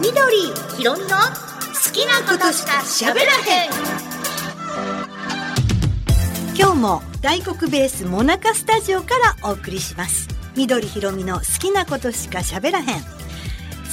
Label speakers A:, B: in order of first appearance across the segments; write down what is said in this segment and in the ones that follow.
A: 緑ひろみの好きなことしか喋らへん。
B: 今日も大黒ベースモナカスタジオからお送りします。緑ひろみの好きなことしか喋らへん。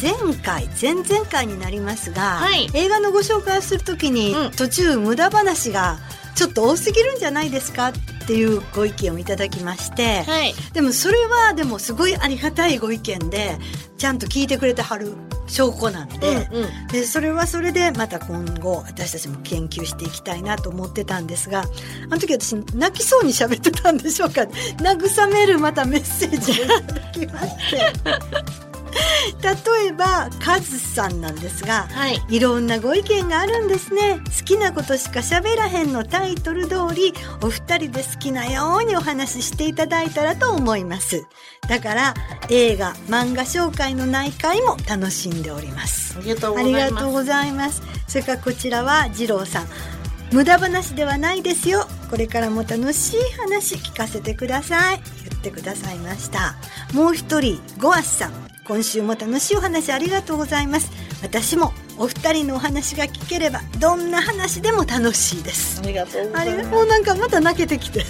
B: 前回前々回になりますが、
A: はい。
B: 映画のご紹介をするときに、
A: うん。
B: 途中無駄話がちょっと多すぎるんじゃないですかっていうご意見をいただきまして、
A: はい。
B: でもそれはでもすごいありがたいご意見でちゃんと聞いてくれてはる証拠なんで,、
A: うんうん。
B: でそれはそれでまた今後私たちも研究していきたいなと思ってたんですがあの時私泣きそうに喋ってたんでしょうか。慰めるまたメッセージをいただきまして 例えばカズさんなんですが
A: はい。
B: いろんなご意見があるんですね。好きなことしか喋らへんのタイトル通りお二人で好きなようにお話ししていただいたらと思います。だから映画漫画紹介の内会も楽しんでおります。
A: ありがとうございます。
B: それからこちらは二郎さん。無駄話ではないですよ。これからも楽しい話聞かせてください。言ってくださいました。もう一人ゴアスさん今週も楽しいお話ありがとうございます。私もお二人のお話が聞ければどんな話でも楽しいです。
A: ありがとうございます。
B: がもうなんかまた泣けてきて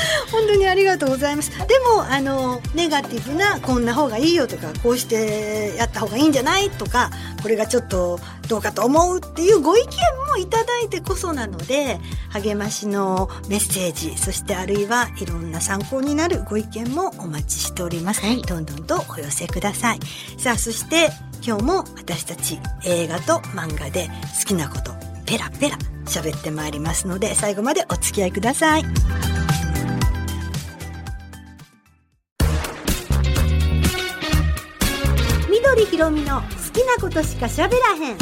B: 本当にありがとうございます。でもあのネガティブなこんな方がいいよとかこうしてやった方がいいんじゃないとかこれがちょっとどうかと思うっていうご意見もいただいてこそなので励ましのメッセージそしてあるいはいろんな参考になるご意見もお待ちしております、
A: はい。
B: どんどんとお寄せください。さあそして今日も私たち映画と漫画で好きなことペラペラ喋ってまいりますので最後までお付き合いくださいひろみの好きなことしか喋らへん。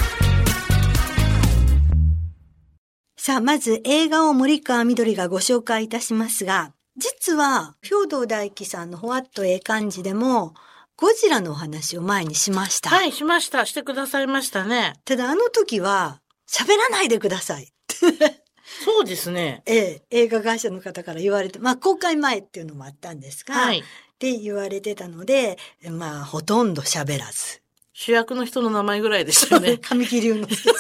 B: さあまず映画を森川みどりがご紹介いたしますが実は兵藤大樹さんのほわっとええ感じでもゴジラのお話を前にしました、
A: はいしました。してくださいましたね。
B: ただあの時は喋らないでください。
A: そうですね。
B: ええ、映画会社の方から言われて、まあ公開前っていうのもあったんですが、
A: はい
B: って言われてたので、まあほとんど喋らず。
A: 主役の人の名前ぐらいでしたよね
B: 神木隆之介さ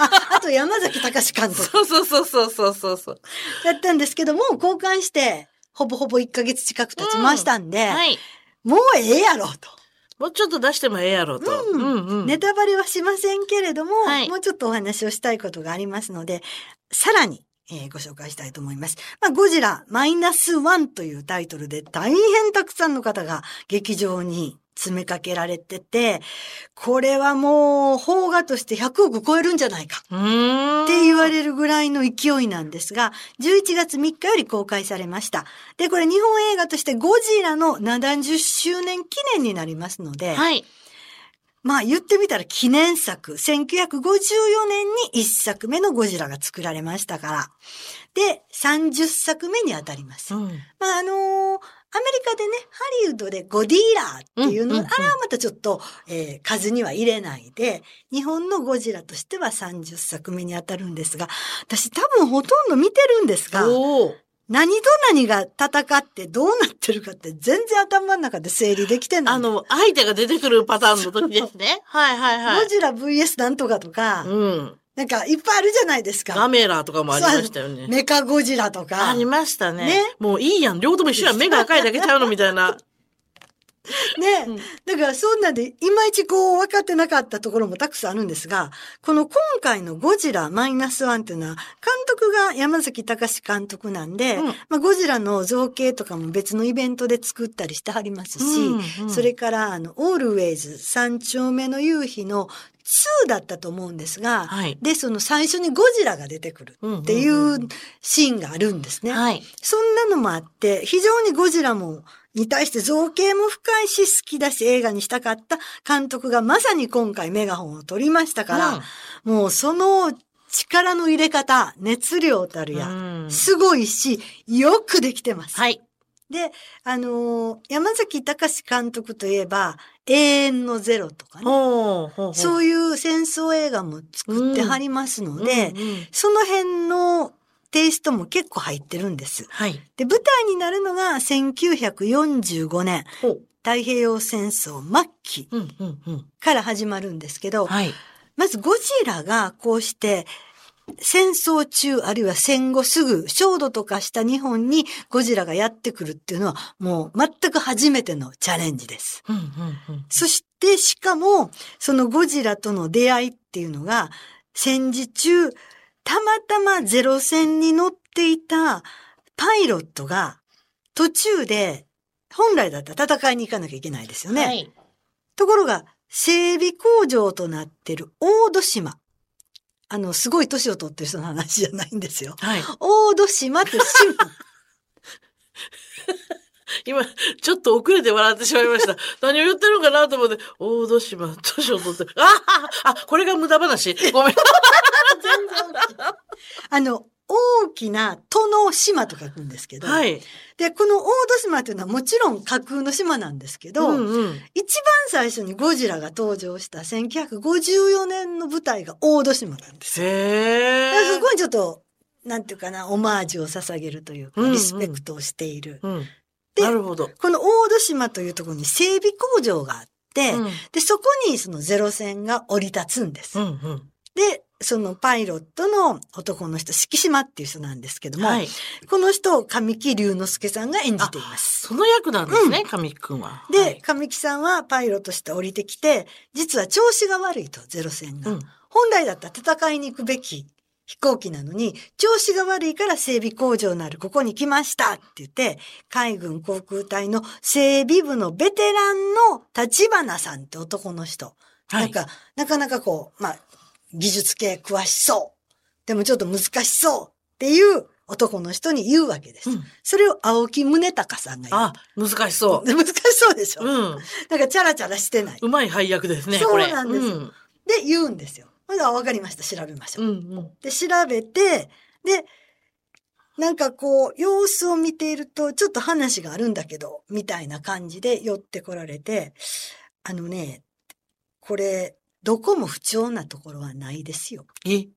B: ん。あ、あと山崎隆監督
A: そうそうそうそうそうそうそう
B: だったんですけども、公開して、ほぼほぼ1ヶ月近く経ちましたんで、
A: はい
B: もうええやろと。
A: もうちょっと出してもええやろと。
B: うん
A: うんうん
B: ネタバレはしませんけれども、
A: はい
B: もうちょっとお話をしたいことがありますので、さらに、えーご紹介したいと思います。まあ、ゴジラマイナスワンというタイトルで大変たくさんの方が劇場に詰めかけられてて、これはもう、邦画として100億超えるんじゃないか。って言われるぐらいの勢いなんですが、11月3日より公開されました。で、これ日本映画としてゴジラの70周年記念になりますので、
A: はい。
B: まあ言ってみたら記念作、1954年に1作目のゴジラが作られましたから。で、30作目にあたります。
A: うん。
B: まああのーアメリカでね、ハリウッドでゴディーラーっていうの、あれはまたちょっと、えー数には入れないで、日本のゴジラとしては30作目にあたるんですが、私多分ほとんど見てるんですが、何と何が戦ってどうなってるかって全然頭の中で整理できてない。
A: あの、相手が出てくるパターンの時ですね。はいはいはい。
B: ゴジラ VS なんとかとか、
A: うん。
B: なんかいっぱいあるじゃないです
A: ガ
B: か。
A: メラとかもありましたよね。
B: メカゴジラとか。
A: ありましたね。
B: ね
A: もういいやん。両方とも一緒やん。目が赤いだけちゃうのみたいな。
B: ね、
A: うん
B: だからそんなんで、いまいちこう分かってなかったところもたくさんあるんですが、この今回のゴジラマイナスワンっていうのは、監督が山崎隆監督なんで、
A: うん
B: まあゴジラの造形とかも別のイベントで作ったりしてはりますし、
A: うんうん
B: それからあの、オールウェイズ三丁目の夕日の2だったと思うんですが、
A: はい。
B: で、その最初にゴジラが出てくるってい
A: うんうん
B: うシーンがあるんですね。
A: はい。
B: そんなのもあって、非常にゴジラも、に対して造形も深いし好きだし映画にしたかった監督がまさに今回メガホンを取りましたから、もうその力の入れ方、熱量たるや、
A: うん
B: すごいし、よくできてます。
A: はい。
B: で、あのー山崎隆監督といえば、永遠のゼロとかね、
A: ほうほうほう。
B: そういう戦争映画も作ってはりますので、
A: うんうん
B: その辺のテイストも結構入ってるんです。
A: はい。
B: で、舞台になるのが1945年。太平洋戦争末期。から始まるんですけど、
C: はい。
B: まずゴジラがこうして戦争中あるいは戦後すぐ焦土とかした日本にゴジラがやってくるっていうのはもう全く初めてのチャレンジです。
C: うんうんうん。
B: そしてしかもそのゴジラとの出会いっていうのが戦時中たまたまゼロ戦に乗っていたパイロットが途中で本来だったら戦いに行かなきゃいけないですよね。
C: はい。
B: ところが、整備工場となってる大戸島。あの、すごい年を取ってる人の話じゃないんですよ。
C: はい。
B: 大戸島って島。
C: 今、ちょっと遅れて笑ってしまいました。何を言ってるのかなと思って、大戸島、年を取って、ああ、あ、これが無駄話。ごめん。
B: あの、大きな都の島と書くんですけど。
C: はい。
B: で、この大戸島っていうのはもちろん架空の島なんですけど、
C: うんうん。
B: 一番最初にゴジラが登場した1954年の舞台が大戸島なんですよ。
C: へえ。
B: すごいちょっと、なんていうかな、オマージュを捧げるというか、リスペクトをしている。
C: うん。
B: で
C: なるほど。
B: この大戸島というところに整備工場があって、
C: うん
B: で、そこにそのゼロ戦が降り立つんです。
C: うんうん。
B: で、そのパイロットの男の人、敷島っていう人なんですけども、
C: はい。
B: この人を神木隆之介さんが演じています。
C: その役なんですね、神木くんは。
B: で、
C: はい
B: 神木さんはパイロットとして降りてきて、実は調子が悪いと、ゼロ戦が。
C: うん
B: 本来だったら戦いに行くべき飛行機なのに、調子が悪いから整備工場のあるここに来ましたって言って、海軍航空隊の整備部のベテランの立花さんって男の人。
C: はい
B: なんか、なかなかこう、まあ、技術系詳しそう。でもちょっと難しそうっていう男の人に言うわけです。
C: うん
B: それを青木宗隆さんが言う。
C: あ、難しそ
B: で 難しそうでしょ、
C: う。うん。
B: なんかチャラチャラしてない。
C: うまい配役ですね、
B: そう。なんです
C: うん
B: で、言うんですよ。ほんで、あわかりました。調べましょう。
C: うんうん。
B: で、調べて、で、なんかこう、様子を見ていると、ちょっと話があるんだけど、みたいな感じで寄ってこられて、あのね、これ、どこも不調なところはないですよ。
C: え？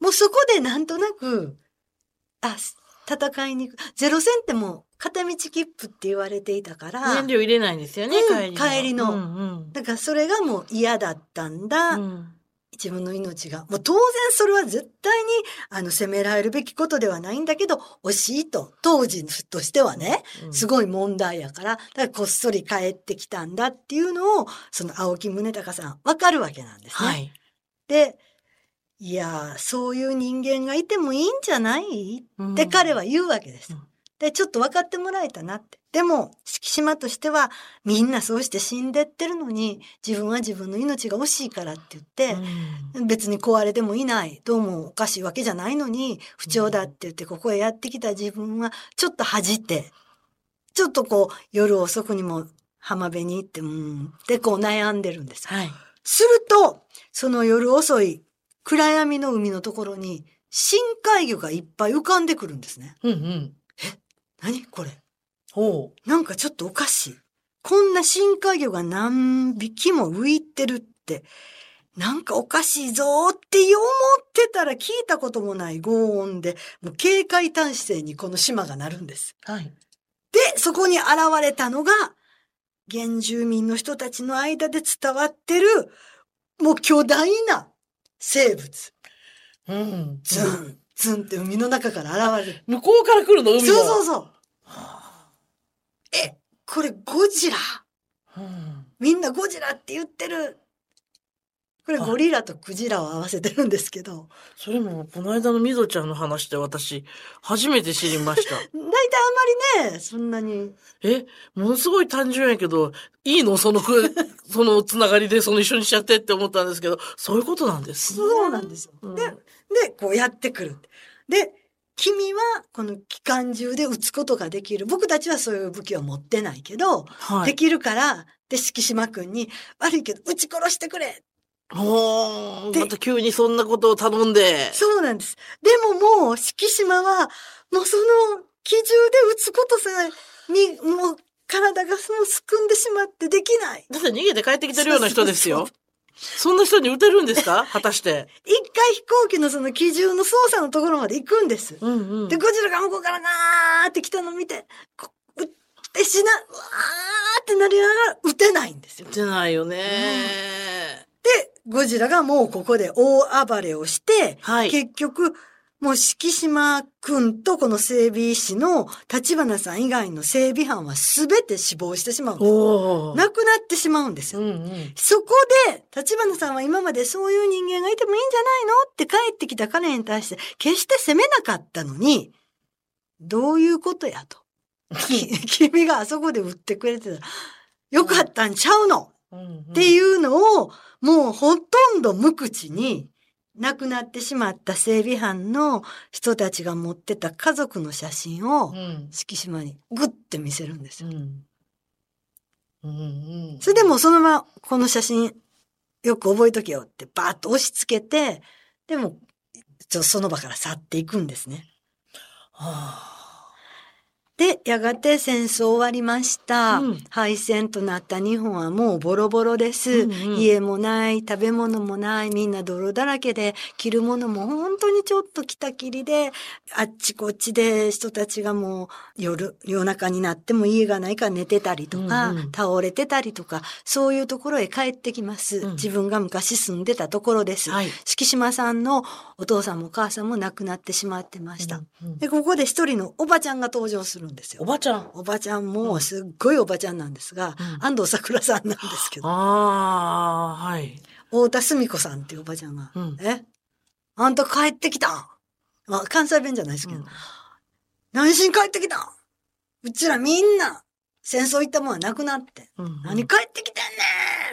B: もうそこでなんとなく、あ、戦いに行く。ゼロ戦ってもう片道切符って言われていたから、
C: 燃料入れないんですよね、
B: うん
C: 帰りの。
B: 帰りの
C: うんうん
B: だからそれがもう嫌だったんだ。
C: うん
B: 自分の命が。もう当然それは絶対に、あの、責められるべきことではないんだけど、惜しいと、当時としてはね、
C: うん
B: すごい問題やから、だからこっそり帰ってきたんだっていうのを、その青木宗隆さん、わかるわけなんですね。
C: はい。
B: で、いやー、そういう人間がいてもいいんじゃない？って彼は言うわけです。
C: うん
B: で、ちょっと分かってもらえたなって。でも、敷島としては、みんなそうして死んでってるのに、自分は自分の命が惜しいからって言って、
C: うん
B: 別に壊れてもいない。どうもおかしいわけじゃないのに、不調だって言ってここへやってきた自分はちょっと恥じて、ちょっとこう夜遅くにも浜辺に行って、うん、ってこう悩んでるんです。
C: はい。
B: すると、その夜遅い暗闇の海のところに深海魚がいっぱい浮かんでくるんですね。
C: うんうん。
B: 何これ？
C: ほ
B: なんかちょっとおかしい。こんな深海魚が何匹も浮いてるって、なんかおかしいぞーって思ってたら聞いたこともない轟音で、もう警戒端子にこの島が鳴るんです。
C: う。はい。
B: で、そこに現れたのが、原住民の人たちの間で伝わってる、もう巨大な生物。
C: うん。
B: ズン、ズンって海の中から現れる。
C: 向こうから来るの、海
B: そう
C: の。
B: そうそう。え、これゴジラ？
C: うん。
B: みんなゴジラって言ってる。これ
C: はい
B: ゴリラとクジラを合わせてるんですけど、
C: それも、この間のみぞちゃんの話で私、初めて知りました。
B: 大体あんまりね、そんなに。
C: え、ものすごい単純やけど、いいの？そのく、そのつながりでその一緒にしちゃってって思ったんですけど、そういうことなんですね。
B: そうなんですよ。
C: うん
B: で、で、こうやってくる。で、君はこの機関銃で撃つことができる。僕たちはそういう武器を持ってないけど、
C: はい。
B: できるから、で、敷島くんに、悪いけど、撃ち殺してくれ。で
C: ほーまた急にそんなことを頼んで。
B: そうなんです。でももう、敷島は、もうその、機銃で撃つことさえ、に、もう、体がそのすくんでしまってできない。
C: だって逃げて帰ってきてるような人ですよ。そんな人に撃てるんですか？果たして。
B: 一回飛行機のその機銃の操作のところまで行くんです。
C: うんうん。
B: で、ゴジラが向こうからなーって来たのを見て、こう、うってしな、わーってなりながら撃てないんですよ。
C: 出ないよね。
B: で、ゴジラがもうここで大暴れをして、
C: はい
B: 結局、もう敷島くんとこの整備士の立花さん以外の整備班は全て死亡してしまうんです。亡くなってしまうんですよ。
C: うんうん。
B: そこで、立花さんは今までそういう人間がいてもいいんじゃないのって帰ってきた彼に対して、決して責めなかったのに、どういうことやと。き 君があそこで売ってくれてたら、よかったんちゃうのって
C: う
B: いうのを、もうほとんど無口に、亡くなってしまった整備班の人たちが持ってた家族の写真を、
C: ん。
B: 敷島にグッて見せるんですよ。
C: うん。うんうん。
B: それでもうそのまま、この写真、よく覚えとけよってバーッと押し付けて、でも、その場から去っていくんですね。
C: は
B: で、やがて戦争終わりました。
C: うん
B: 敗戦となった日本はもうボロボロです。
C: うんうん
B: 家もない、食べ物もない、みんな泥だらけで、着るものも本当にちょっと着たきりで、あっちこっちで人たちがもう夜、夜中になっても家がないから寝てたりとか、
C: うんうん
B: 倒れてたりとか、そういうところへ帰ってきます。
C: うん
B: 自分が昔住んでたところです。
C: はい
B: 敷島さんのお父さんもお母さんも亡くなってしまってました。
C: うんうん
B: で、ここで一人のおばちゃんが登場するんですよ。
C: お。ばちゃん。
B: おばちゃんもすっごいおばちゃんなんですが、
C: うん。
B: 安藤桜さんなんですけど、
C: ああ、はい。
B: 太田澄子さんっていうおばちゃんが、
C: うん。
B: え？あんた帰ってきた。んまあ、関西弁じゃないですけど、
C: うん。
B: 何しに帰ってきた？んうちらみんな戦争行ったもんはなくなって、
C: うん
B: 何帰ってきて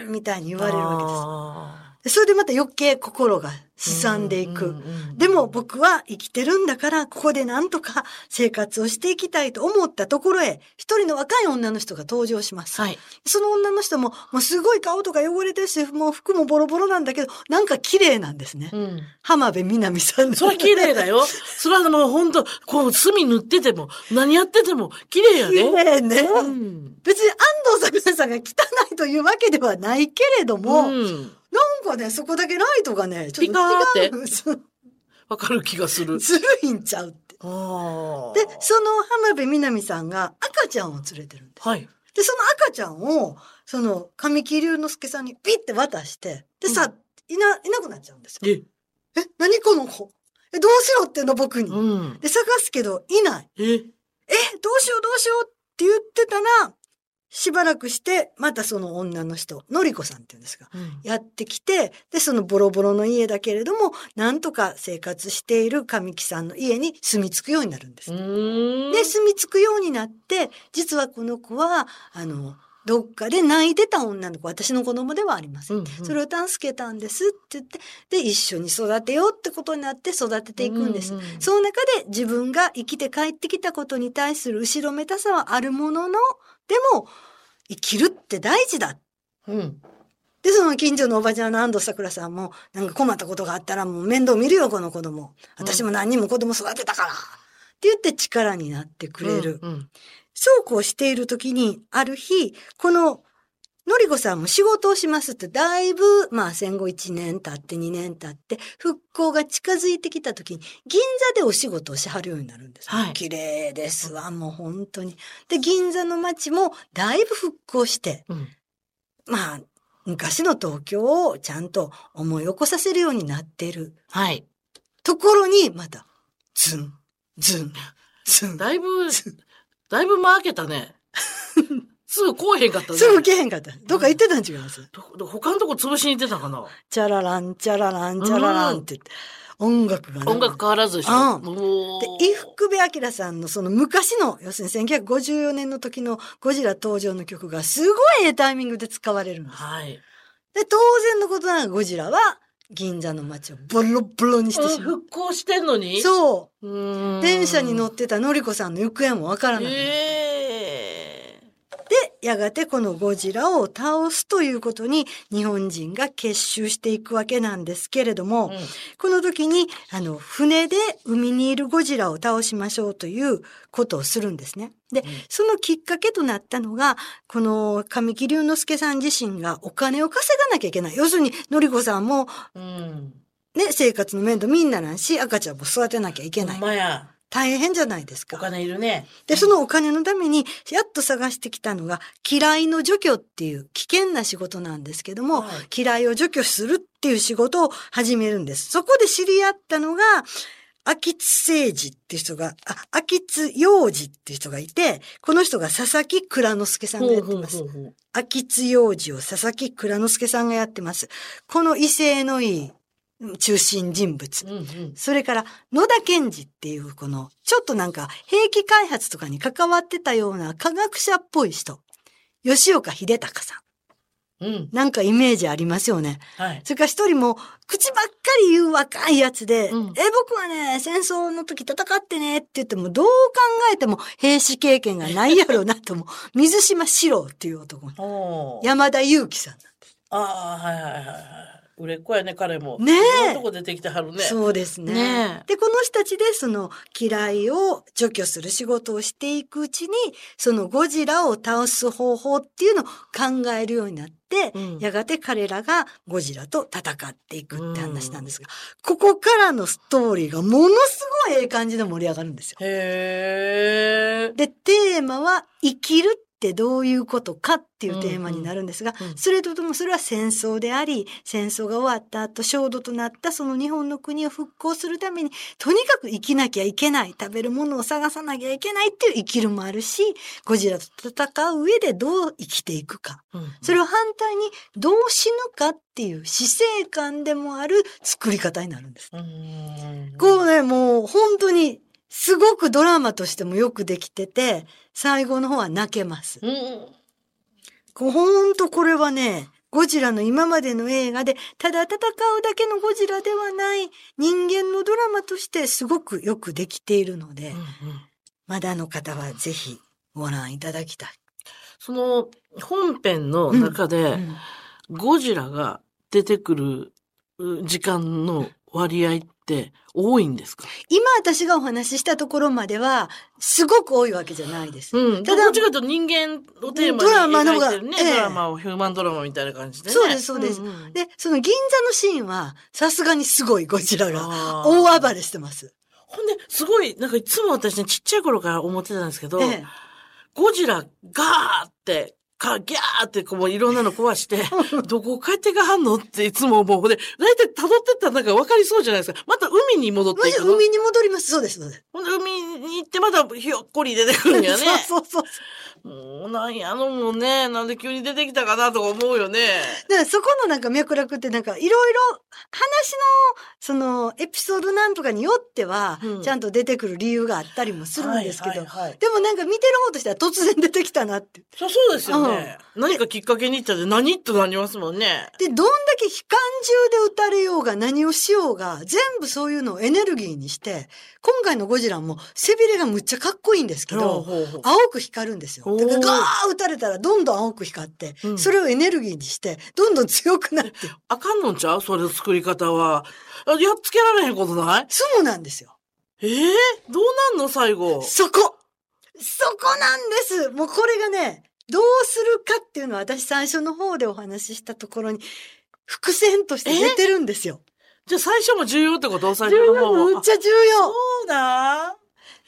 B: んねん！みたいに言われるわけです。それでまた余計心が
C: ー
B: すさんでいく。でも僕は生きてるんだから、ここでなんとか生活をしていきたいと思ったところへ、一人の若い女の人が登場します。
C: はい。
B: その女の人も、もうすごい顔とか汚れてるし、もう服もボロボロなんだけど、なんか綺麗なんですね。
C: うん。
B: 浜辺美波さんの
C: それは綺麗だよ。それはもう本当こう墨塗ってても、何やってても綺麗や
B: 綺
C: ね。
B: 麗ね。
C: うん。
B: 別に安藤桜さんが汚いというわけではないけれども、
C: うん。
B: なんかね、そこだけライトがね、ちょっと違う。
C: わかる気がする。
B: ずるいんちゃうって。で、その浜辺美波さんが赤ちゃんを連れてるんです。
C: はい。
B: で、その赤ちゃんを、その、神木隆之介さんにピッて渡して、でさ、いな、いなくなっちゃうんですよ。
C: え、
B: え、何この子？え、どうしろってんの僕に。
C: うん。
B: で、探すけど、いない。
C: え、
B: え、どうしようどうしようって言ってたら、しばらくして、またその女の人、のりこさんって言うんですが、
C: うん
B: やってきて、で、そのボロボロの家だけれども、なんとか生活している神木さんの家に住み着くようになるんです。で、住み着くようになって、実はこの子は、あの、どっかで泣いてた女の子、私の子供ではありません。
C: うんうん
B: それを助けたんですって言って、で、一緒に育てようってことになって育てていくんです。
C: うんうん
B: その中で自分が生きて帰ってきたことに対する後ろめたさはあるものの、でも、生きるって大事だ。
C: うん。
B: で、その近所のおばちゃんの安藤桜さんも、なんか困ったことがあったらもう面倒見るよ、この子供。私も何人も子供育てたから。って言って力になってくれる。
C: うんうん
B: そうこうしている時に、ある日、この、のりこさんも仕事をしますって、だいぶ、まあ戦後1年経って2年経って、復興が近づいてきた時に、銀座でお仕事をしはるようになるんです。
C: はい
B: 綺麗ですわ、もう本当に。で、銀座の街もだいぶ復興して、
C: うん。
B: まあ、昔の東京をちゃんと思い起こさせるようになっている
C: はい。
B: ところに、また、ズン、ズン、ズン。
C: だいぶ、だいぶ間開けたね。すぐ来おへんかったね。
B: すぐ来へんかった。どっか行ってたん違います？
C: どど他のとこ潰しに行ってたかな？
B: チャララン、チャララン、チャラランって言って、音楽がね
C: 音楽変わらずでしょ？
B: うんで、伊福部明さんのその昔の、要するに1954年の時のゴジラ登場の曲がすごいええタイミングで使われるんです。
C: はい。
B: で、当然のことながらゴジラは銀座の街をボロボロにしてしまう。
C: 復興してんのに？
B: そう。
C: うーん
B: 電車に乗ってたのりこさんの行方もわからない。
C: え
B: で、やがてこのゴジラを倒すということに日本人が結集していくわけなんですけれども、
C: えうん
B: この時に、あの、船で海にいるゴジラを倒しましょうということをするんですね。で、そのきっかけとなったのが、この神木隆之介さん自身がお金を稼がなきゃいけない。要するに、のりこさんも
C: うん。
B: ね、生活の面倒みんななんし、赤ちゃんも育てなきゃいけない。
C: ほんまや。
B: 大変じゃないです
C: お
B: か。
C: 金いるね。
B: で、そのお金のために、やっと探してきたのが、嫌いの除去っていう危険な仕事なんですけども、
C: はい
B: 嫌いを除去するっていう仕事を始めるんです。そこで知り合ったのが、秋津誠治っていう人が、あ、秋津洋二っていう人がいて、この人が佐々木蔵之介さんがやってます。
C: ほうほうほう
B: 秋津洋二を佐々木蔵之介さんがやってます。この威勢のいいうん中心人物。
C: うんうん。
B: それから、野田健二っていう、この、ちょっとなんか、兵器開発とかに関わってたような科学者っぽい人。吉岡秀隆さん。
C: うん。
B: なんかイメージありますよね。
C: はい。
B: それから一人も、口ばっかり言う若いやつで、
C: うん
B: え、僕はね、戦争の時戦ってねって言っても、どう考えても兵士経験がないやろうなとも、水島四郎っていう男。山田裕貴さんなんです。
C: ああ、はいはいはいはい。売れっ子やね、彼も。
B: ねえ
C: とこ出てきてはるね。
B: そうですね。
C: ねえ
B: で、この人たちでその嫌いを除去する仕事をしていくうちに、そのゴジラを倒す方法っていうのを考えるようになって、
C: うん
B: やがて彼らがゴジラと戦っていくって話なんですが、ここからのストーリーがものすごいええ感じで盛り上がるんですよ。
C: へえ。
B: で、テーマは生きるってどういうことかっていうテーマになるんですが、それとともそれは戦争であり、戦争が終わった後、焦土となったその日本の国を復興するために、とにかく生きなきゃいけない、食べるものを探さなきゃいけないっていう生きるもあるし、ゴジラと戦う上でどう生きていくか。
C: うん
B: それを反対にどう死ぬかっていう死生観でもある作り方になるんです。
C: うん
B: こうね、もう本当にすごくドラマとしてもよくできてて、最後の方は泣けます。
C: うん。
B: ほんとこれはね、ゴジラの今までの映画で、ただ戦うだけのゴジラではない人間のドラマとしてすごくよくできているので、
C: うんうん
B: まだの方はぜひご覧いただきたい。
C: その本編の中で、
B: うん
C: ゴジラが出てくるう時間の割合って多いんですか？
B: 今私がお話ししたところまでは、すごく多いわけじゃないです。
C: うん。
B: ただ
C: どっちかと人間をテーマ
B: ドラマの方ええ
C: ドラマをヒューマンドラマみたいな感じでね。
B: そうですそうです
C: んん
B: で、その銀座のシーンは、さすがにすごいゴジラが大暴れしてます。
C: ほんで、すごい、なんかいつも私ね、ちっちゃい頃から思ってたんですけど、
B: ええ
C: ゴジラガーって、か、ギャーってこういろんなの壊して、どこ帰ってかはんのっていつも思う。で、大体辿ってったらなんか分かりそうじゃないですか。また海に戻っていくの。
B: 海に戻ります。そうです、そうです。
C: ほんで、海に行ってまたひょっこり出てくるんやね。
B: そうそうそう。
C: もう、なんやのもね、なんで急に出てきたかなとか思うよね。
B: だからそこのなんか脈絡ってなんかいろいろ話のそのエピソードなんとかによっては
C: うん
B: ちゃんと出てくる理由があったりもするんですけど、
C: はいはいはい
B: でもなんか見てる方としては突然出てきたなって。
C: そうそうですよね。何かきっかけに行ったで何ってなりますもんね。
B: で、どんだけ機関銃で撃たれようが何をしようが全部そういうのをエネルギーにして、今回のゴジラも背びれがむっちゃかっこいいんですけど、
C: ほうほうほう
B: 青く光るんですよ。だからガー撃たれたらどんどん青く光って、
C: うん
B: それをエネルギーにして、どんどん強くなって。
C: あかんのんちゃう？それの作り方は。あやっつけられへんことない？
B: そうなんですよ。
C: ええどうなんの最後？
B: そこそこなんですもうこれがね、どうするかっていうのは私最初の方でお話ししたところに、伏線として出てるんですよ。
C: じゃあ最初も重要ってこと？最
B: 重
C: 初の方は。
B: 要むっちゃ重
C: あ
B: 要
C: そうだ。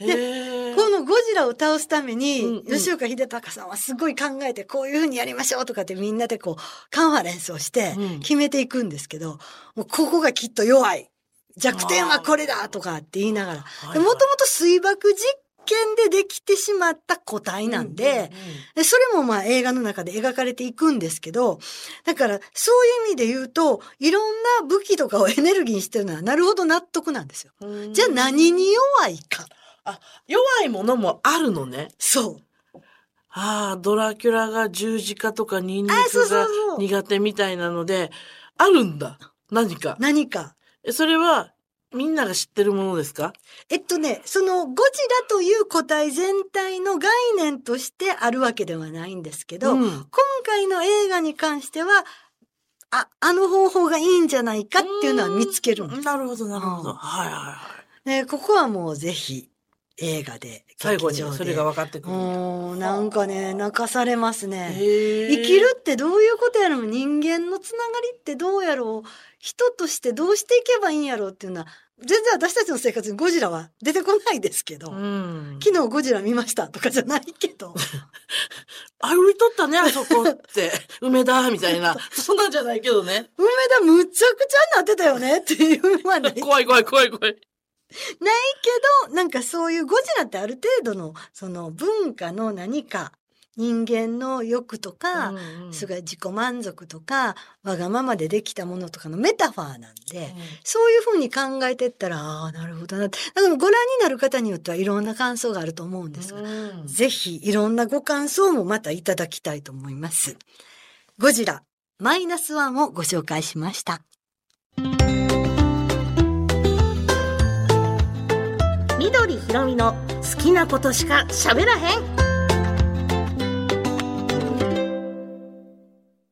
C: へえ。
B: このゴジラを倒すために、
C: うんうん
B: 吉岡秀隆さんはすごい考えて、こういうふうにやりましょうとかってみんなでこう、カンファレンスをして
C: うん、
B: 決めていくんですけど、もうここがきっと弱い。弱点はこれだとかって言いながら。もともと水爆実験でできてしまった個体なんで、で、それもまあ映画の中で描かれていくんですけど、だからそういう意味で言うと、いろんな武器とかをエネルギーにしてるのはなるほど納得なんですよ。
C: うん
B: じゃあ何に弱いか。
C: あ、弱いものもあるのね。
B: そう。
C: ああ、ドラキュラが十字架とかニンニクが苦手みたいなので、あるんだ。何か。
B: 何か。
C: えそれは、みんなが知ってるものですか？
B: えっとね、そのゴジラという個体全体の概念としてあるわけではないんですけど、
C: うん
B: 今回の映画に関しては、あ、あの方法がいいんじゃないかっていうのは見つけるんです。
C: なるほど、なるほど。
B: うん
C: はいはいはい。
B: ね、ここはもうぜひ映画で。
C: 最後にそれが分かってくる。
B: もう、なんかね、泣かされますね。生きるってどういうことやろう人間のつながりってどうやろう人としてどうしていけばいいんやろうっていうのは、全然私たちの生活にゴジラは出てこないですけど、
C: うん。
B: 昨日ゴジラ見ましたとかじゃないけど、
C: 歩いとったね、あそこって。梅田みたいな。そんなんじゃないけどね。
B: 梅田むちゃくちゃになってたよねっていうのはない。ない
C: 怖い怖い怖い怖い。
B: けど、なんかそういうゴジラってある程度の、その文化の何か、人間の欲とか、
C: うんうん
B: それから自己満足とか、わがままでできたものとかのメタファーなんで、そういうふうに考えてったら、ああ、なるほどな。だからご覧になる方によってはいろんな感想があると思うんですが、
C: うん
B: ぜひいろんなご感想もまたいただきたいと思います。ゴジラ、マイナスワンをご紹介しました。
A: 緑ひろみの好きなことしか喋らへん。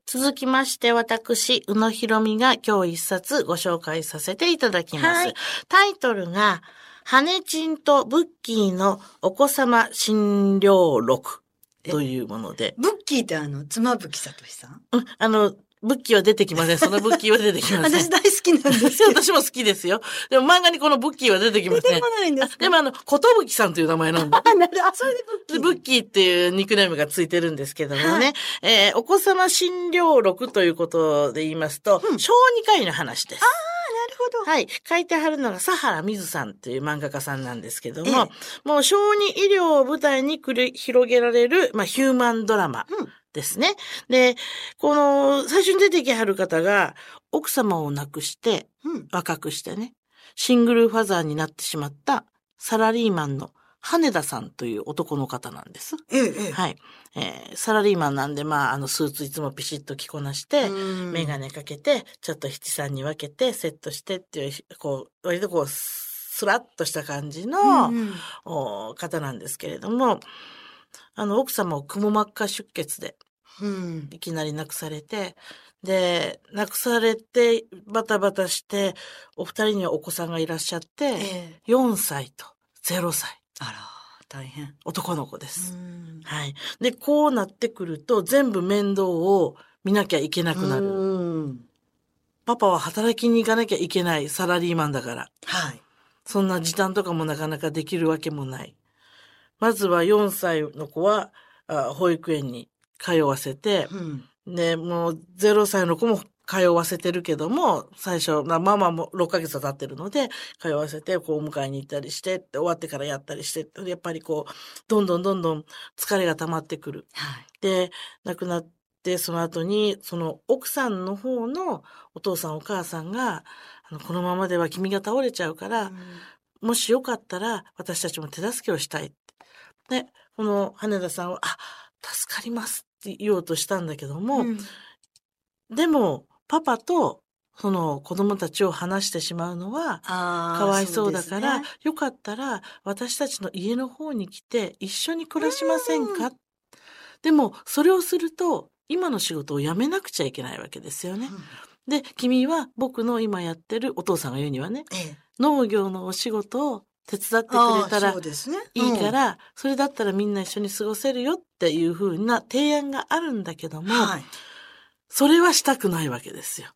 C: 続きまして、私、宇野ひろみが今日一冊ご紹介させていただきます。
B: はい。
C: タイトルが、ハネチンとブッキーのお子様診療録というもので、
B: ブッキーってあの、妻夫木聡さん？
C: うんあの、ブッキーは出てきません。そのブッキーは出てきません。
B: 私大好きなんですけど。
C: 私も好きですよ。でも漫画にこのブッキーは出てきません
B: 出てこ。ないんです
C: あでもあの、ことぶきさんという名前なんで。
B: あ、なるあ、それでブッキー。
C: でブッキーっていうニックネームがついてるんですけどもね、
B: はい
C: えーお子様診療録ということで言いますと、
B: うん
C: 小児科医の話です。
B: なるほど。
C: はい。書いてはるのが、佐原水さんという漫画家さんなんですけど
B: え
C: も、もう小児医療を舞台に繰り広げられる、まあ、ヒューマンドラマ
B: うん
C: ですね。で、この、最初に出てきはる方が、奥様を亡くして、
B: うん。
C: 若くしてね、シングルファザーになってしまったサラリーマンの羽田さんという男の方なんです。
B: ええ、ええ。
C: はい。えーサラリーマンなんで、まあ、あの、スーツいつもピシッと着こなして、
B: うん
C: メガネかけて、ちょっと七三に分けて、セットしてっていう、こう、割とこう、スラッとした感じの、
B: うんうん
C: お方なんですけれども、あの、奥様をくも膜下出血で
B: うん。
C: いきなり亡くされて、で、亡くされて、バタバタして、お二人にはお子さんがいらっしゃって、
B: ええ。
C: 4歳と0歳、
B: あら、大変。
C: 男の子です。
B: ん
C: はい。で、こうなってくると、全部面倒を見なきゃいけなくなる。
B: うん
C: パパは働きに行かなきゃいけないサラリーマンだから。
B: はい。
C: そんな時短とかもなかなかできるわけもない。まずは4歳の子は、あ保育園に通わせて、
B: うん。
C: で、もう0歳の子も通わせてるけども、最初、まあ、ママも6ヶ月経ってるので、通わせて、こう、お迎えに行ったりして、終わってからやったりして、やっぱりこう、どんどんどんどん疲れが溜まってくる。
B: はい。
C: で、亡くなって、その後に、その奥さんの方のお父さんお母さんが、あのこのままでは君が倒れちゃうから、もしよかったら私たちも手助けをしたい。で、この羽田さんは、あ、助かりますって言おうとしたんだけども、
B: うん。
C: でも、パパとその子供たちを話してしまうのは、かわいそうだから、
B: ね。
C: よかったら私たちの家の方に来て一緒に暮らしませんか？でも、それをすると、今の仕事を辞めなくちゃいけないわけですよね。で、君は僕の今やってるお父さんが言うにはね、
B: うんええ
C: 農業のお仕事を手伝ってくれたら。いいから、それだったらみんな一緒に過ごせるよっていう風な提案があるんだけども、
B: うんはい。
C: それはしたくないわけですよ。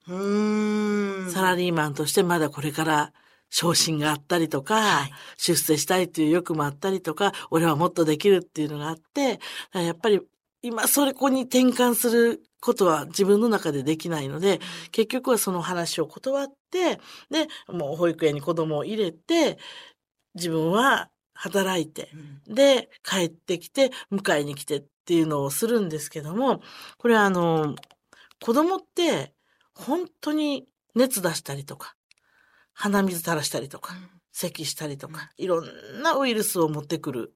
C: サラリーマンとしてまだこれから昇進があったりとか、
B: はい
C: 出世したいっていう欲もあったりとか、俺はもっとできるっていうのがあって、やっぱり今それこに転換することは自分の中でできないので、結局はその話を断って、で、もう保育園に子供を入れて、自分は働いて、
B: うん
C: で、帰ってきて、迎えに来てっていうのをするんですけども、これはあの、子供って、本当に熱出したりとか、鼻水垂らしたりとか、咳したりとか、いろんなウイルスを持ってくる。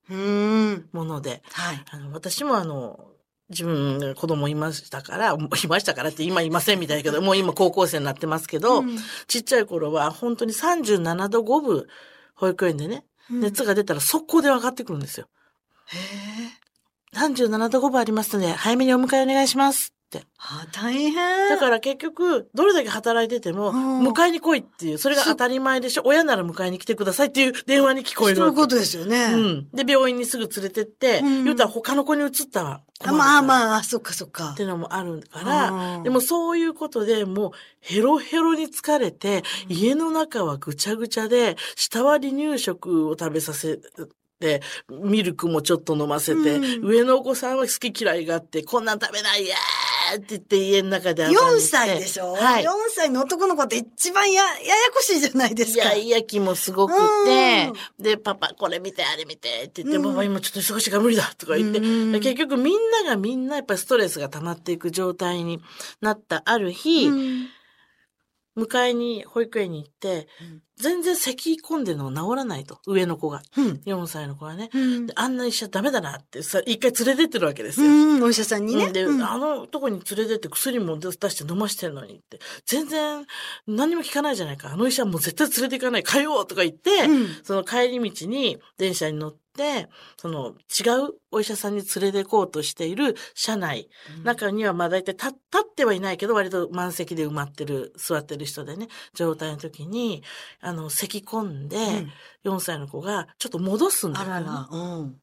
C: もので、
B: はい。
C: あの私もあの、自分が子供いましたから、いましたからって今いませんみたいだけど、もう今高校生になってますけど、
B: うん
C: ちっちゃい頃は本当に37度5分、保育園でね、熱が出たら速攻で分かってくるんですよ。
B: へえ。
C: 37度5分ありますので、早めにお迎えお願いしますって。
B: あ、大変。
C: だから結局、どれだけ働いてても、
B: うん
C: 迎えに来いっていう、それが当たり前でしょ。親なら迎えに来てくださいっていう電話に聞こえる。
B: そういうことですよね。
C: うん。で、病院にすぐ連れてって、
B: うん
C: 言うたら他の子に移ったら困
B: あ
C: るから
B: まあまあ、そっかそっか
C: って。いうのもあるから、
B: うん
C: でもそういうことでもうヘロヘロに疲れて、家の中はぐちゃぐちゃで、下は離乳食を食べさせて、ミルクもちょっと飲ませて、
B: うん
C: 上のお子さんは好き嫌いがあって、こんなん食べないやーって言って家の中で遊んでて。
B: 4歳でしょ、
C: はい
B: ?4 歳の男の子って一番や、ややこしいじゃないですか。
C: いやいや気もすごくて、で、パパこれ見て、あれ見てって言って、
B: うん。
C: パパ今ちょっと忙しいから無理だとか言って、
B: うん。
C: 結局みんながみんなやっぱりストレスが溜まっていく状態になったある日、
B: うん
C: 迎えに保育園に行って、
B: うん
C: 全然咳込んでるの治らないと、上の子が。
B: うん。
C: 4歳の子はね。
B: うん
C: であんな医者ダメだなってさ、一回連れてってるわけですよ。
B: うん、お医者さんにね。
C: うんで、
B: うん
C: あのとこに連れてって薬も出して飲ましてんのにって、全然何も聞かないじゃないか。あの医者もう絶対連れて行かない。帰ろうとか言って、
B: うん
C: その帰り道に電車に乗って、その違うお医者さんに連れて行こうとしている車内。中にはまあ大体立立ってはいないけど割と満席で埋まってる、座ってる人でね、状態の時に、あの、咳込んで、4歳の子がちょっと戻すんだよ、
B: あらら。うん。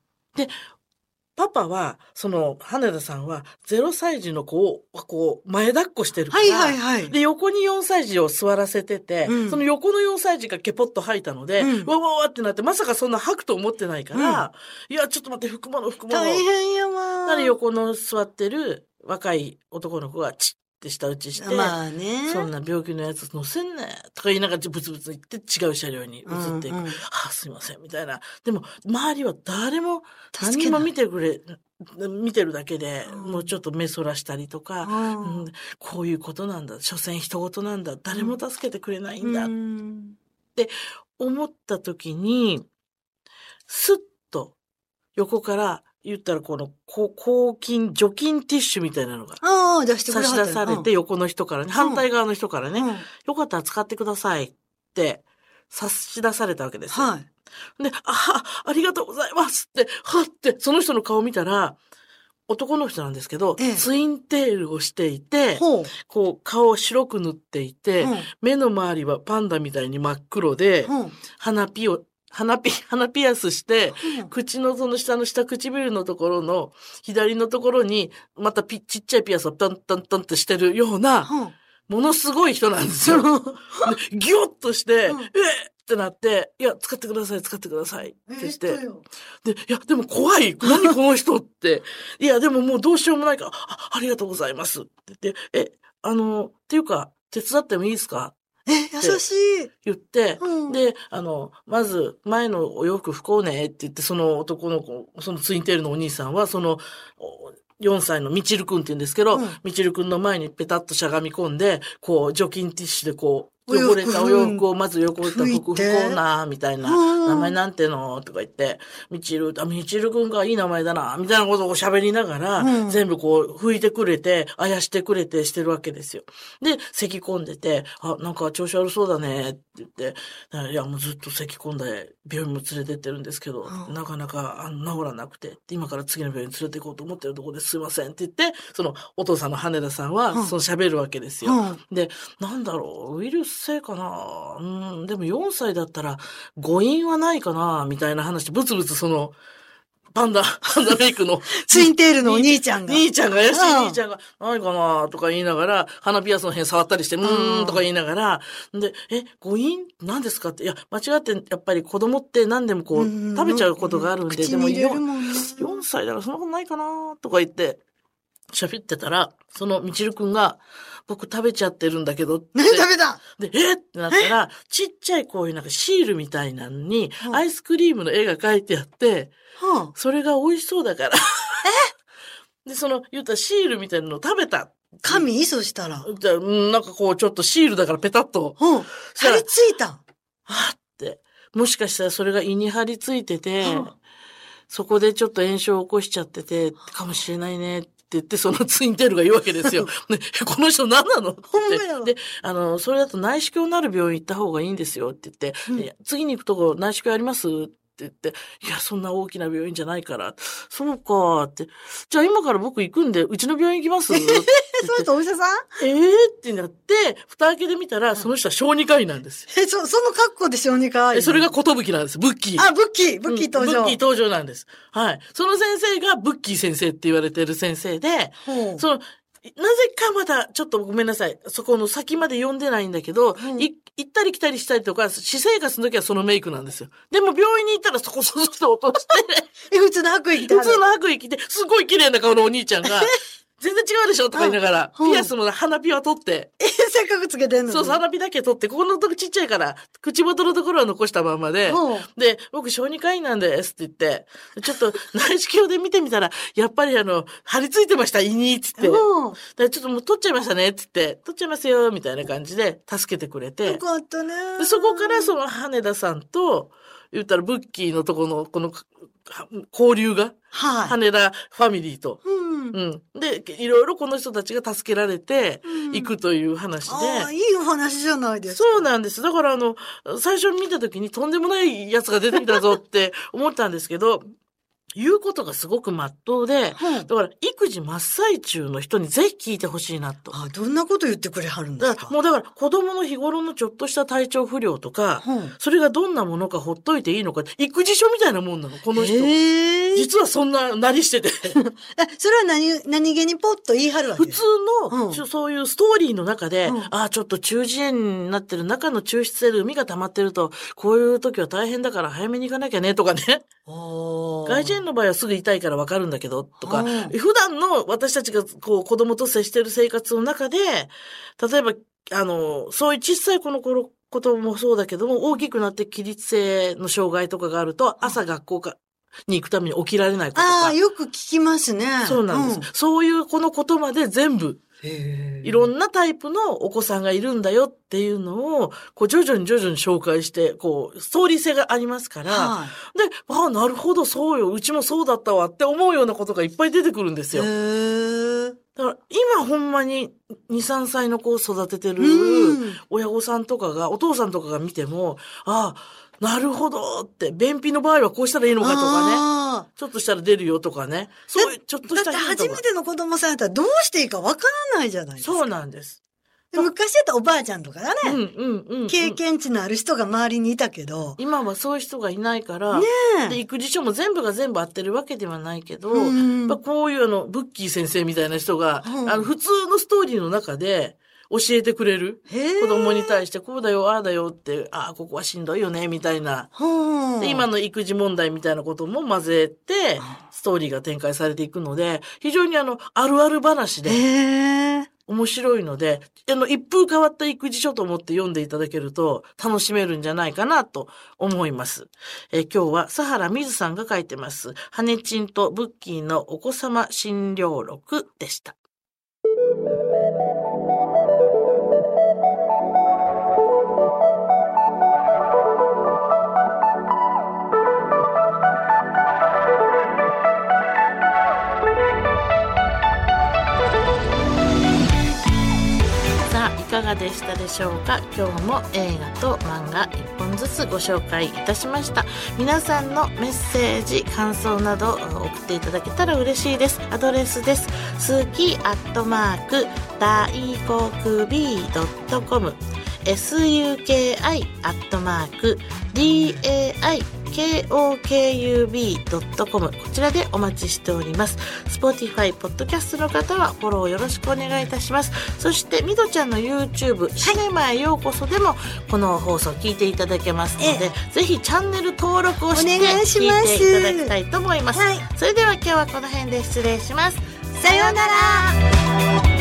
C: パパは、その、羽田さんは、0歳児の子を、こう、前抱っこしてるから、
B: はいはいはい。
C: で、横に4歳児を座らせてて、
B: うん
C: その横の4歳児がケポッと吐いたので、
B: うん
C: わわわってなって、まさかそんな吐くと思ってないから、いや、ちょっと待って、服物、服物。
B: 大変やわ。
C: なら横の座ってる若い男の子がチッって舌打ちして、
B: まあね。
C: そんな病気のやつ乗せんなよとか言いながらブツブツ言って違う車両に移っていく。
B: うんうん
C: ああ、すいません、みたいな。でも、周りは誰も
B: 助けない
C: 何も見てくれ、見てるだけで、
B: うん
C: もうちょっと目そらしたりとか、
B: うん
C: うんこういうことなんだ。所詮人事なんだ。誰も助けてくれないんだ。
B: うん
C: 思った時に、スッと横から言ったらこの、こ抗菌、除菌ティッシュみたいなのが
B: ああ、出してく
C: 差し出されて、横の人からね、反対側の人からね、よかったら使ってくださいって差し出されたわけですよ。
B: はい。
C: で、あ、ありがとうございますって、はって、その人の顔見たら、男の人なんですけど、
B: ええ
C: ツインテールをしていて。こう、顔を白く塗っていて、
B: うん
C: 目の周りはパンダみたいに真っ黒で、
B: うん
C: 鼻ピを、鼻ピ、鼻ピアスして、
B: うん。
C: 口のその下の下唇のところの左のところに、またピちっちゃいピアスをトントントンってしてるような、
B: うん。
C: ものすごい人なんですよ。でギュッとして、
B: うん。
C: えっってなって、いや、使ってください、使ってくださいって言って、で、いや、でも怖い。何この人って。いや、でももうどうしようもないから、あありがとうございますって言って、え、あの、っていうか、手伝ってもいいですか
B: え、優しい。
C: 言って、
B: うん
C: で、あの、まず、前のお洋服不幸ねって言って、その男の子、そのツインテールのお兄さんは、その、お4歳のみちるくんって言うんですけど
B: うん、
C: みちるくんの前にペタッとしゃがみ込んで、こう、除菌ティッシュでこ汚れたお洋服をまず汚れた服不
B: て。
C: 幸な、みたいな、
B: うん。
C: 名前なんての？とか言って、みちる、あ、みちるくんがいい名前だな、みたいなことを喋りながら、
B: うん。
C: 全部こう、拭いてくれて、あやしてくれてしてるわけですよ。で、咳込んでて、あ、なんか調子悪そうだねって言って、いや、もうずっと咳込んで病院も連れてってるんですけど、
B: うん。
C: なかなかあの治らなくて、今から次の病院に連れて行こうと思ってるところですいませんって言って、そのお父さんの羽田さんは、
B: うん。
C: その喋るわけですよ。
B: うん。
C: で、なんだろう、ウイルス性かな。うん、でも4歳だったら誤飲はないかなみたいな話、ブツブツその、パンダ、パンダメイクの。
B: ツインテールのお兄ちゃんが。
C: 兄ちゃんが、怪しい
B: うん。
C: 兄ちゃんが、ないかなとか言いながら、鼻ピアスの辺触ったりして、うーんとか言いながら、で、え、誤飲？何ですかって、いや、間違って、やっぱり子供って何でもこう、
B: うん
C: 食べちゃうことがあるんで、でも
B: 口に入れる
C: 4、
B: もんね。
C: 4歳だからそんなことないかなとか言って、喋ってたら、そのみちるくんが、僕食べちゃってるんだけどって。
B: 何食べた
C: で、えっ？てなったら、ちっちゃいこういうなんかシールみたいなのに、
B: うん
C: アイスクリームの絵が描いてあって、
B: は
C: それが美味しそうだから。で、その、言ったらシールみたいなのを食べた。
B: 神？そしたら。
C: なんかこう、ちょっとシールだからペタッと、
B: うん。
C: したら
B: 張り付いた。
C: はっって。もしかしたらそれが胃に張り付いてて、
B: うん
C: そこでちょっと炎症を起こしちゃってて、かもしれないねって言って、そのツインテールが言うわけですよ。ね、えこの人何なの？って。で、あの、それだと内視鏡のある病院行った方がいいんですよって言って、
B: うん。
C: 次に行くとこ内視鏡あります？って言って、いや、そんな大きな病院じゃないから。そうかって。じゃあ今から僕行くんで、うちの病院行きます？
B: そうするとお医者さん？
C: えー？ってなって、蓋開けてみたら、その人は小児科医なんですよ。
B: え、そ、その格好で小児科医？
C: えそれが、寿なんです。ブッキー。
B: あ、ブッキー、ブッキー登場。
C: うんブッキー登場なんです。はい。その先生がブッキー先生って言われてる先生で、その、なぜかまだ、ちょっとごめんなさい。そこの先まで読んでないんだけど、
B: うん
C: い行ったり来たりしたりとか、私生活の時はそのメイクなんですよ。でも病院に行ったらそこそこそこ落として、
B: え、普通の白衣着て
C: 普通の白衣着て、すごい綺麗な顔のお兄ちゃんが、全然違うでしょとか言いながら、
B: うん
C: ピアスの鼻ピは取って、
B: え、せっかくつけてんのに
C: そう、花火だけ取って、ここのとこちっちゃいから、口元のところは残したまんまで、で、僕小児科医なんですって言って、ちょっと内視鏡で見てみたら、やっぱりあの、張り付いてました、胃に、って言って。
B: ほう
C: でちょっともう取っちゃいましたね、って言って、取っちゃいますよ、みたいな感じで助けてくれて
B: よ。かったね。
C: でそこからその羽田さんと、言ったらブッキーのとこの、この、は交流が、
B: はい。
C: 羽田ファミリーと。
B: うん。
C: うん。で、いろいろこの人たちが助けられて、
B: うん
C: 行くという話で。
B: ああ、いいお話じゃないですか。
C: そうなんです。だからあの、最初に見た時にとんでもないやつが出てきたぞって思ったんですけど、言うことがすごく真っ当で、
B: うん
C: だから育児真っ最中の人にぜひ聞いてほしいなと。
B: あどんなこと言ってくれはるんですか？
C: もうだから子供の日頃のちょっとした体調不良とか、
B: うん
C: それがどんなものかほっといていいのか、育児書みたいなもんなの、この人。実はそんななりしてて。
B: えそれは何、何気にポッと言い張るわけ？
C: 普通の、
B: うん
C: そういうストーリーの中で、
B: うん
C: ああ、ちょっと中耳炎になってる中の抽出性で海が溜まってると、こういう時は大変だから早めに行かなきゃね、とかね。外耳炎の場合はすぐ痛いからわかるんだけど、とか、
B: うん
C: 普段の私たちがこう子供と接してる生活の中で、例えば、あの、そういう小さい子の頃、こともそうだけども、大きくなって起立性の障害とかがあると、朝学校かに行くために起きられない子と
B: あ
C: か
B: あ、。よく聞きますね。
C: そうなんです。そういうこのことまで全部、いろんなタイプのお子さんがいるんだよっていうのを、こう徐々に徐々に紹介して、こう、ストーリー性がありますから、
B: はい。
C: で、ああ、なるほど、そうよ、うちもそうだったわって思うようなことがいっぱい出てくるんですよ。だから、今ほんまに2、3歳の子を育ててる
B: うん。
C: 親御さんとかが、お父さんとかが見ても、ああ、なるほどって、便秘の場合はこうしたらいいのかとかね。
B: あ
C: ちょっとしたら出るよとかね。そういう、ちょっと
B: ーだって
C: したヒントが
B: 初めての子供さんやったらどうしていいかわからないじゃないですか。
C: そうなんです。
B: で昔だったらおばあちゃんとかが
C: うん
B: ね、
C: うんうんうん。
B: 経験値のある人が周りにいたけど、
C: 今はそういう人がいないから、
B: ね
C: で、
B: え。
C: 育児書も全部が全部合ってるわけではないけど、
B: うん
C: こういうあの、ブッキー先生みたいな人が、
B: うん
C: あの、普通のストーリーの中で教えてくれる？子供に対して、こうだよ、ああだよって、ああ、ここはしんどいよね、みたいな。今の育児問題みたいなことも混ぜて、ストーリーが展開されていくので、非常にあの、あるある話で。面白いので、あの、一風変わった育児書と思って読んでいただけると楽しめるんじゃないかなと思います。えー今日は、佐原水さんが書いてます、ハネチンとブッキーのお子様診療録でした。かでしたでしょうか？今日も映画と漫画1本ずつご紹介いたしました。皆さんのメッセージ感想など送っていただけたら嬉しいです。アドレスです。好きアットマーク大国 B.com suki アットマーク d daikokub.com こちらでお待ちしております。Spotify ポッドキャストの方はフォローよろしくお願いいたします。そしてみどちゃんの YouTube シネマへようこそでもこの放送聞いていただけますのでぜひチャンネル登録をして
B: お願いし
C: 聞
B: ます。
C: いていただきたいと思います。
B: はい。
C: それでは今日はこの辺で失礼します。
B: さようなら